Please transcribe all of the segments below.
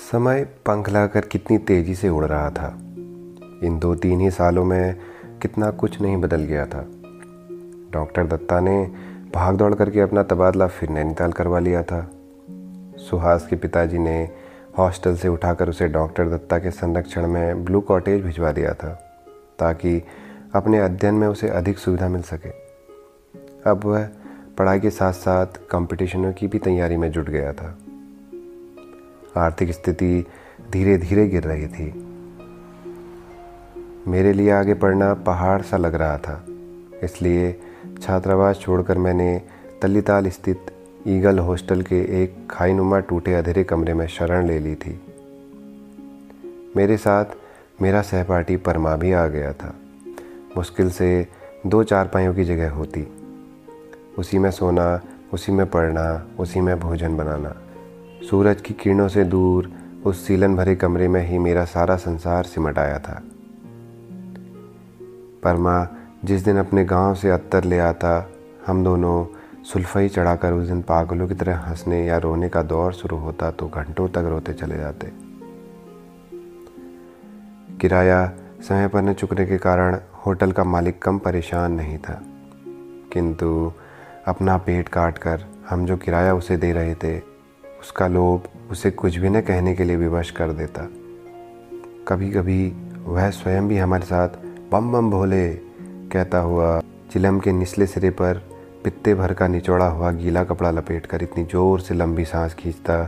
समय पंख लाकर कितनी तेज़ी से उड़ रहा था। इन दो तीन ही सालों में कितना कुछ नहीं बदल गया था। डॉक्टर दत्ता ने भाग दौड़ करके अपना तबादला फिर नैनीताल करवा लिया था। सुहास के पिताजी ने हॉस्टल से उठाकर उसे डॉक्टर दत्ता के संरक्षण में ब्लू कॉटेज भिजवा दिया था, ताकि अपने अध्ययन में उसे अधिक सुविधा मिल सके। अब वह पढ़ाई के साथ साथ कंपटीशनों की भी तैयारी में जुट गया था। आर्थिक स्थिति धीरे धीरे गिर रही थी। मेरे लिए आगे पढ़ना पहाड़ सा लग रहा था, इसलिए छात्रावास छोड़कर मैंने तल्लीताल स्थित ईगल हॉस्टल के एक खाईनुमा टूटे अधेरे कमरे में शरण ले ली थी। मेरे साथ मेरा सहपाठी परमा भी आ गया था। मुश्किल से दो चार पाइयों की जगह होती। उसी में सोना, उसी में पढ़ना, उसी में भोजन बनाना। सूरज की किरणों से दूर उस सीलन भरे कमरे में ही मेरा सारा संसार सिमट आया था। परमा जिस दिन अपने गाँव से अत्तर ले आता, हम दोनों सुल्फई चढ़ाकर उस दिन पागलों की तरह हंसने या रोने का दौर शुरू होता तो घंटों तक रोते चले जाते। किराया समय पर न चुकने के कारण होटल का मालिक कम परेशान नहीं था। किंतु अपना पेट काट कर हम जो किराया उसे दे रहे थे उसका लोभ उसे कुछ भी न कहने के लिए विवश कर देता। कभी कभी वह स्वयं भी हमारे साथ बम बम भोले कहता हुआ चिलम के निचले सिरे पर पित्ते भर का निचोड़ा हुआ गीला कपड़ा लपेट कर इतनी ज़ोर से लंबी सांस खींचता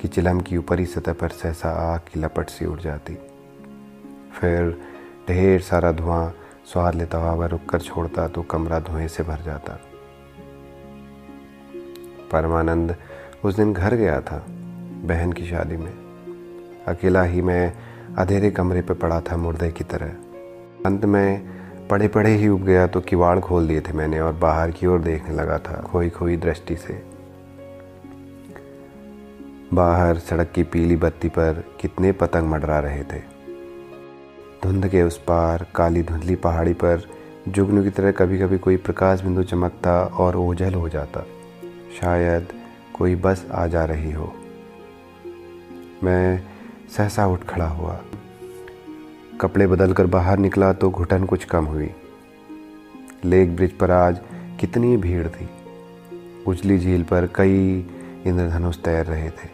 कि चिलम की ऊपरी सतह पर सहसा आग की लपट सी उड़ जाती। फिर ढेर सारा धुआँ स्वाद लेता हुआ वह रुक कर छोड़ता तो कमरा धुएँ से भर जाता। परमानंद उस दिन घर गया था, बहन की शादी में। अकेला ही मैं अधेरे कमरे पर पड़ा था मुर्दे की तरह। अंत में पड़े पड़े ही उब गया तो किवाड़ खोल दिए थे मैंने और बाहर की ओर देखने लगा था खोई खोई दृष्टि से। बाहर सड़क की पीली बत्ती पर कितने पतंग मडरा रहे थे। धुंध के उस पार काली धुंधली पहाड़ी पर जुगनू की तरह कभी कभी कोई प्रकाश बिंदु चमकता और ओझल हो जाता। शायद कोई बस आ जा रही हो। मैं सहसा उठ खड़ा हुआ। कपड़े बदल कर बाहर निकला तो घुटन कुछ कम हुई। लेक ब्रिज पर आज कितनी भीड़ थी। उजली झील पर कई इंद्रधनुष तैर रहे थे।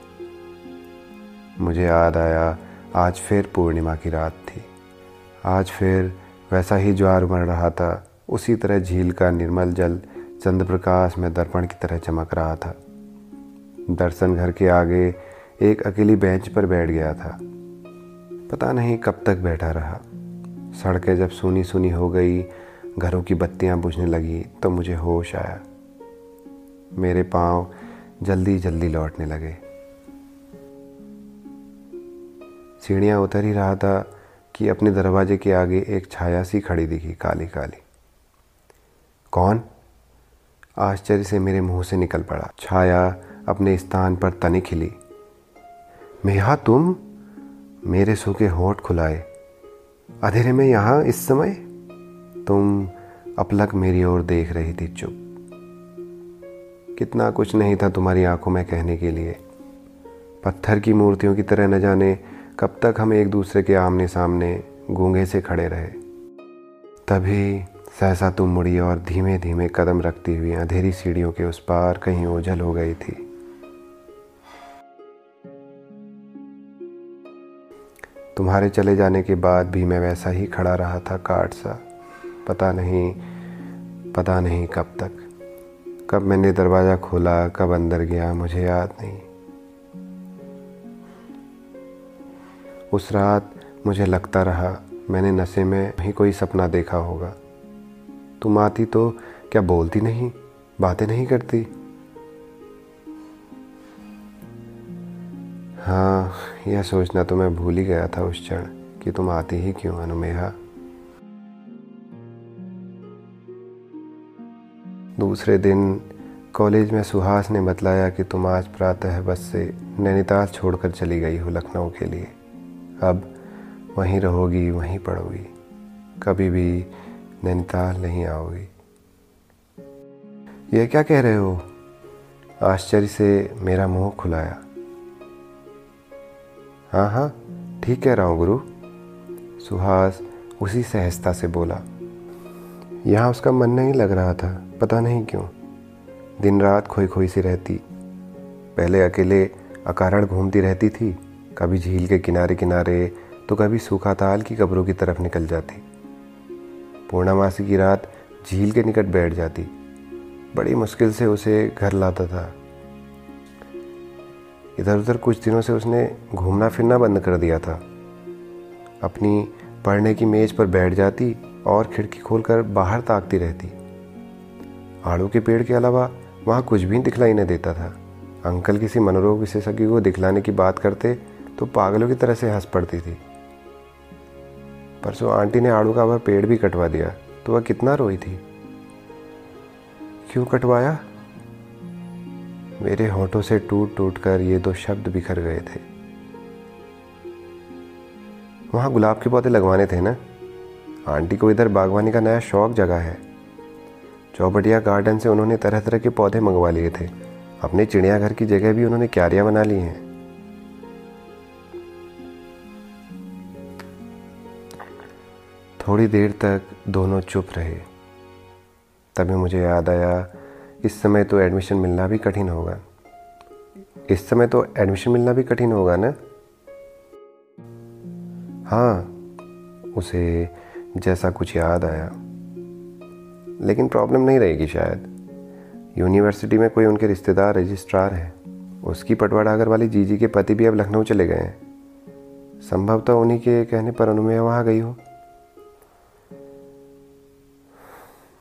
मुझे याद आया, आज फिर पूर्णिमा की रात थी। आज फिर वैसा ही ज्वार उमड़ रहा था। उसी तरह झील का निर्मल जल चंद्र प्रकाश में दर्पण की तरह चमक रहा था। दर्शन घर के आगे एक अकेली बेंच पर बैठ गया था। पता नहीं कब तक बैठा रहा। सड़कें जब सुनी सुनी हो गई, घरों की बत्तियाँ बुझने लगी तो मुझे होश आया। मेरे पाँव जल्दी जल्दी लौटने लगे। सीढ़ियाँ उतर ही रहा था कि अपने दरवाजे के आगे एक छाया सी खड़ी दिखी काली काली कौन? आश्चर्य से मेरे मुँह से निकल पड़ा। छाया अपने स्थान पर तनी खिली मेहा, तुम मेरे सूखे होठ खुलाए। अधेरे में यहाँ इस समय तुम अपलक मेरी ओर देख रही थी चुप। कितना कुछ नहीं था तुम्हारी आँखों में कहने के लिए। पत्थर की मूर्तियों की तरह न जाने कब तक हम एक दूसरे के आमने सामने गूँगे से खड़े रहे। तभी सहसा तुम मुड़ी और धीमे धीमे कदम रखती हुई अंधेरी सीढ़ियों के उस पार कहीं ओझल हो गई थी। तुम्हारे चले जाने के बाद भी मैं वैसा ही खड़ा रहा था काट सा। पता नहीं पता नहीं कब तक। कब मैंने दरवाज़ा खोला, कब अंदर गया, मुझे याद नहीं। उस रात मुझे लगता रहा, मैंने नशे में ही कोई सपना देखा होगा। तुम आती तो क्या बोलती नहीं? बातें नहीं करती? हाँ यह सोचना तो मैं भूल ही गया था उस क्षण कि तुम आती ही क्यों, अनुमेहा? दूसरे दिन कॉलेज में सुहास ने बतलाया कि तुम आज प्रातः बस से नैनीताल छोड़कर चली गई हो लखनऊ के लिए। अब वहीं रहोगी, वहीं पढ़ोगी। कभी भी नैनीताल नहीं आओगी। यह क्या कह रहे हो? आश्चर्य से मेरा मुँह खुलाया। हाँ हाँ ठीक कह रहा हूँ गुरु। सुहास उसी सहजता से बोला। यहाँ उसका मन नहीं लग रहा था, पता नहीं क्यों। दिन रात खोई खोई सी रहती। पहले अकेले अकारण घूमती रहती थी, कभी झील के किनारे किनारे तो कभी सूखा ताल की कब्रों की तरफ़ निकल जाती। पूर्णमासी की रात झील के निकट बैठ जाती। बड़ी मुश्किल से उसे घर लाता था। इधर उधर कुछ दिनों से उसने घूमना फिरना बंद कर दिया था। अपनी पढ़ने की मेज़ पर बैठ जाती और खिड़की खोलकर बाहर ताकती रहती। आड़ू के पेड़ के अलावा वहाँ कुछ भी दिखलाई नहीं देता था। अंकल किसी मनोरोग विशेषज्ञ को दिखलाने की बात करते तो पागलों की तरह से हंस पड़ती थी। परसों आंटी ने आड़ू का वह पेड़ भी कटवा दिया तो वह कितना रोई थी। क्यों कटवाया? मेरे होठों से टूट टूट कर ये दो शब्द बिखर गए थे। वहाँ गुलाब के पौधे लगवाने थे ना? आंटी को इधर बागवानी का नया शौक जगह है। चौबटिया गार्डन से उन्होंने तरह तरह के पौधे मंगवा लिए थे। अपने चिड़ियाघर की जगह भी उन्होंने क्यारियाँ बना ली हैं। थोड़ी देर तक दोनों चुप रहे। तभी मुझे याद आया इस समय तो एडमिशन मिलना भी कठिन होगा। इस समय तो एडमिशन मिलना भी कठिन होगा ना? हाँ उसे जैसा कुछ याद आया। लेकिन प्रॉब्लम नहीं रहेगी शायद। यूनिवर्सिटी में कोई उनके रिश्तेदार रजिस्ट्रार है। उसकी पटवा डागर वाली जीजी के पति भी अब लखनऊ चले गए हैं। संभवतः उन्हीं के कहने पर अनुमेय वहाँ गई हो।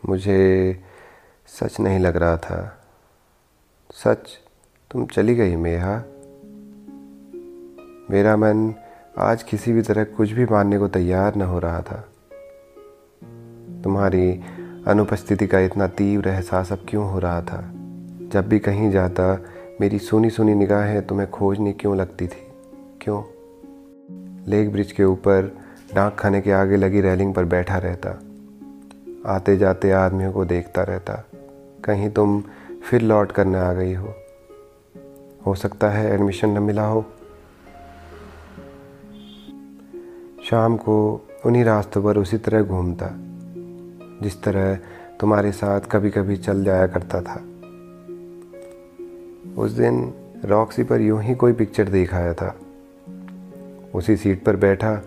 मुझे सच नहीं लग रहा था। सच, तुम चली गई मेहा। मेरा मन आज किसी भी तरह कुछ भी मानने को तैयार न हो रहा था। तुम्हारी अनुपस्थिति का इतना तीव्र एहसास अब क्यों हो रहा था? जब भी कहीं जाता, मेरी सुनी सुनी निगाहें तुम्हें खोजनी क्यों लगती थी? क्यों? लेक ब्रिज के ऊपर डाक खाने के आगे लगी रेलिंग पर बैठा रहता। आते जाते आदमियों को देखता रहता। कहीं तुम फिर लौट करने आ गई हो। हो सकता है एडमिशन न मिला हो। शाम को उन्हीं रास्तों पर उसी तरह घूमता, जिस तरह तुम्हारे साथ कभी कभी चल जाया करता था। उस दिन रॉक्सी पर यूँ ही कोई पिक्चर देख आया था। उसी सीट पर बैठा,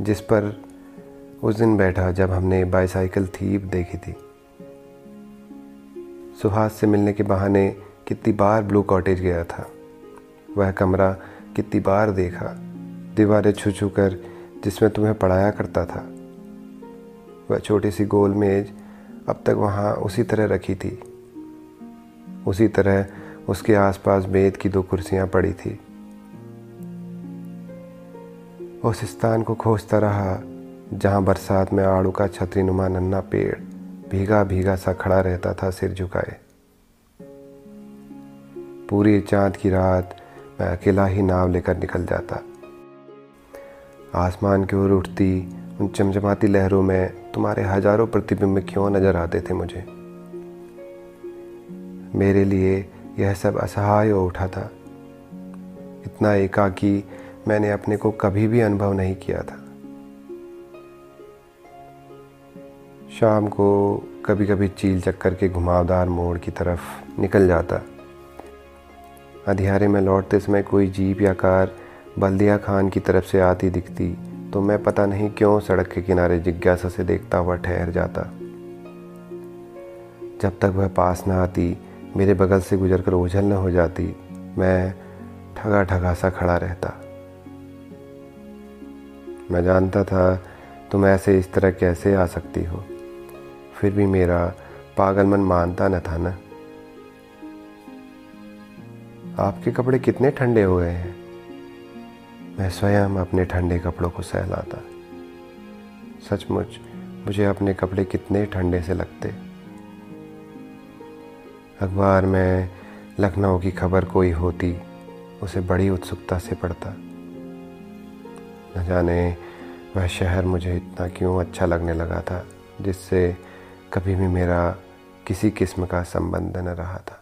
जिस पर उस दिन बैठा जब हमने बाईसाइकिल थीप देखी थी। सुहास से मिलने के बहाने कितनी बार ब्लू कॉटेज गया था। वह कमरा कितनी बार देखा, दीवारें छू छू कर जिसमें तुम्हें पढ़ाया करता था। वह छोटी सी गोल मेज अब तक वहाँ उसी तरह रखी थी। उसी तरह उसके आसपास बेद की दो कुर्सियाँ पड़ी थी। उस स्थान को खोजता रहा जहाँ बरसात में आड़ू का छतरी नुमा नन्ना पेड़ भीगा भीगा सा खड़ा रहता था सिर झुकाए। पूरी चाँद की रात मैं अकेला ही नाव लेकर निकल जाता। आसमान की ओर उठती, उन चमचमाती लहरों में तुम्हारे हज़ारों प्रतिबिंब क्यों नज़र आते थे मुझे? मेरे लिए यह सब असहाय हो उठा था। इतना एकाकी मैंने अपने को कभी भी अनुभव नहीं किया था। शाम को कभी कभी चील चक्कर के घुमावदार मोड़ की तरफ़ निकल जाता। अधियारे में लौटते समय कोई जीप या कार बल्दिया खान की तरफ़ से आती दिखती तो मैं पता नहीं क्यों सड़क के किनारे जिज्ञासा से देखता हुआ ठहर जाता। जब तक वह पास न आती, मेरे बगल से गुजर कर ओझल न हो जाती, मैं ठगा ठगा सा खड़ा रहता। मैं जानता था, तुम ऐसे इस तरह कैसे आ सकती हो? फिर भी मेरा पागल मन मानता न था ना। आपके कपड़े कितने ठंडे हुए हैं। मैं स्वयं अपने ठंडे कपड़ों को सहलाता। सचमुच, मुझे अपने कपड़े कितने ठंडे से लगते। अखबार में लखनऊ की खबर कोई होती, उसे बड़ी उत्सुकता से पढ़ता। न जाने वह शहर मुझे इतना क्यों अच्छा लगने लगा था, जिससे कभी भी मेरा किसी किस्म का संबंध न रहा था।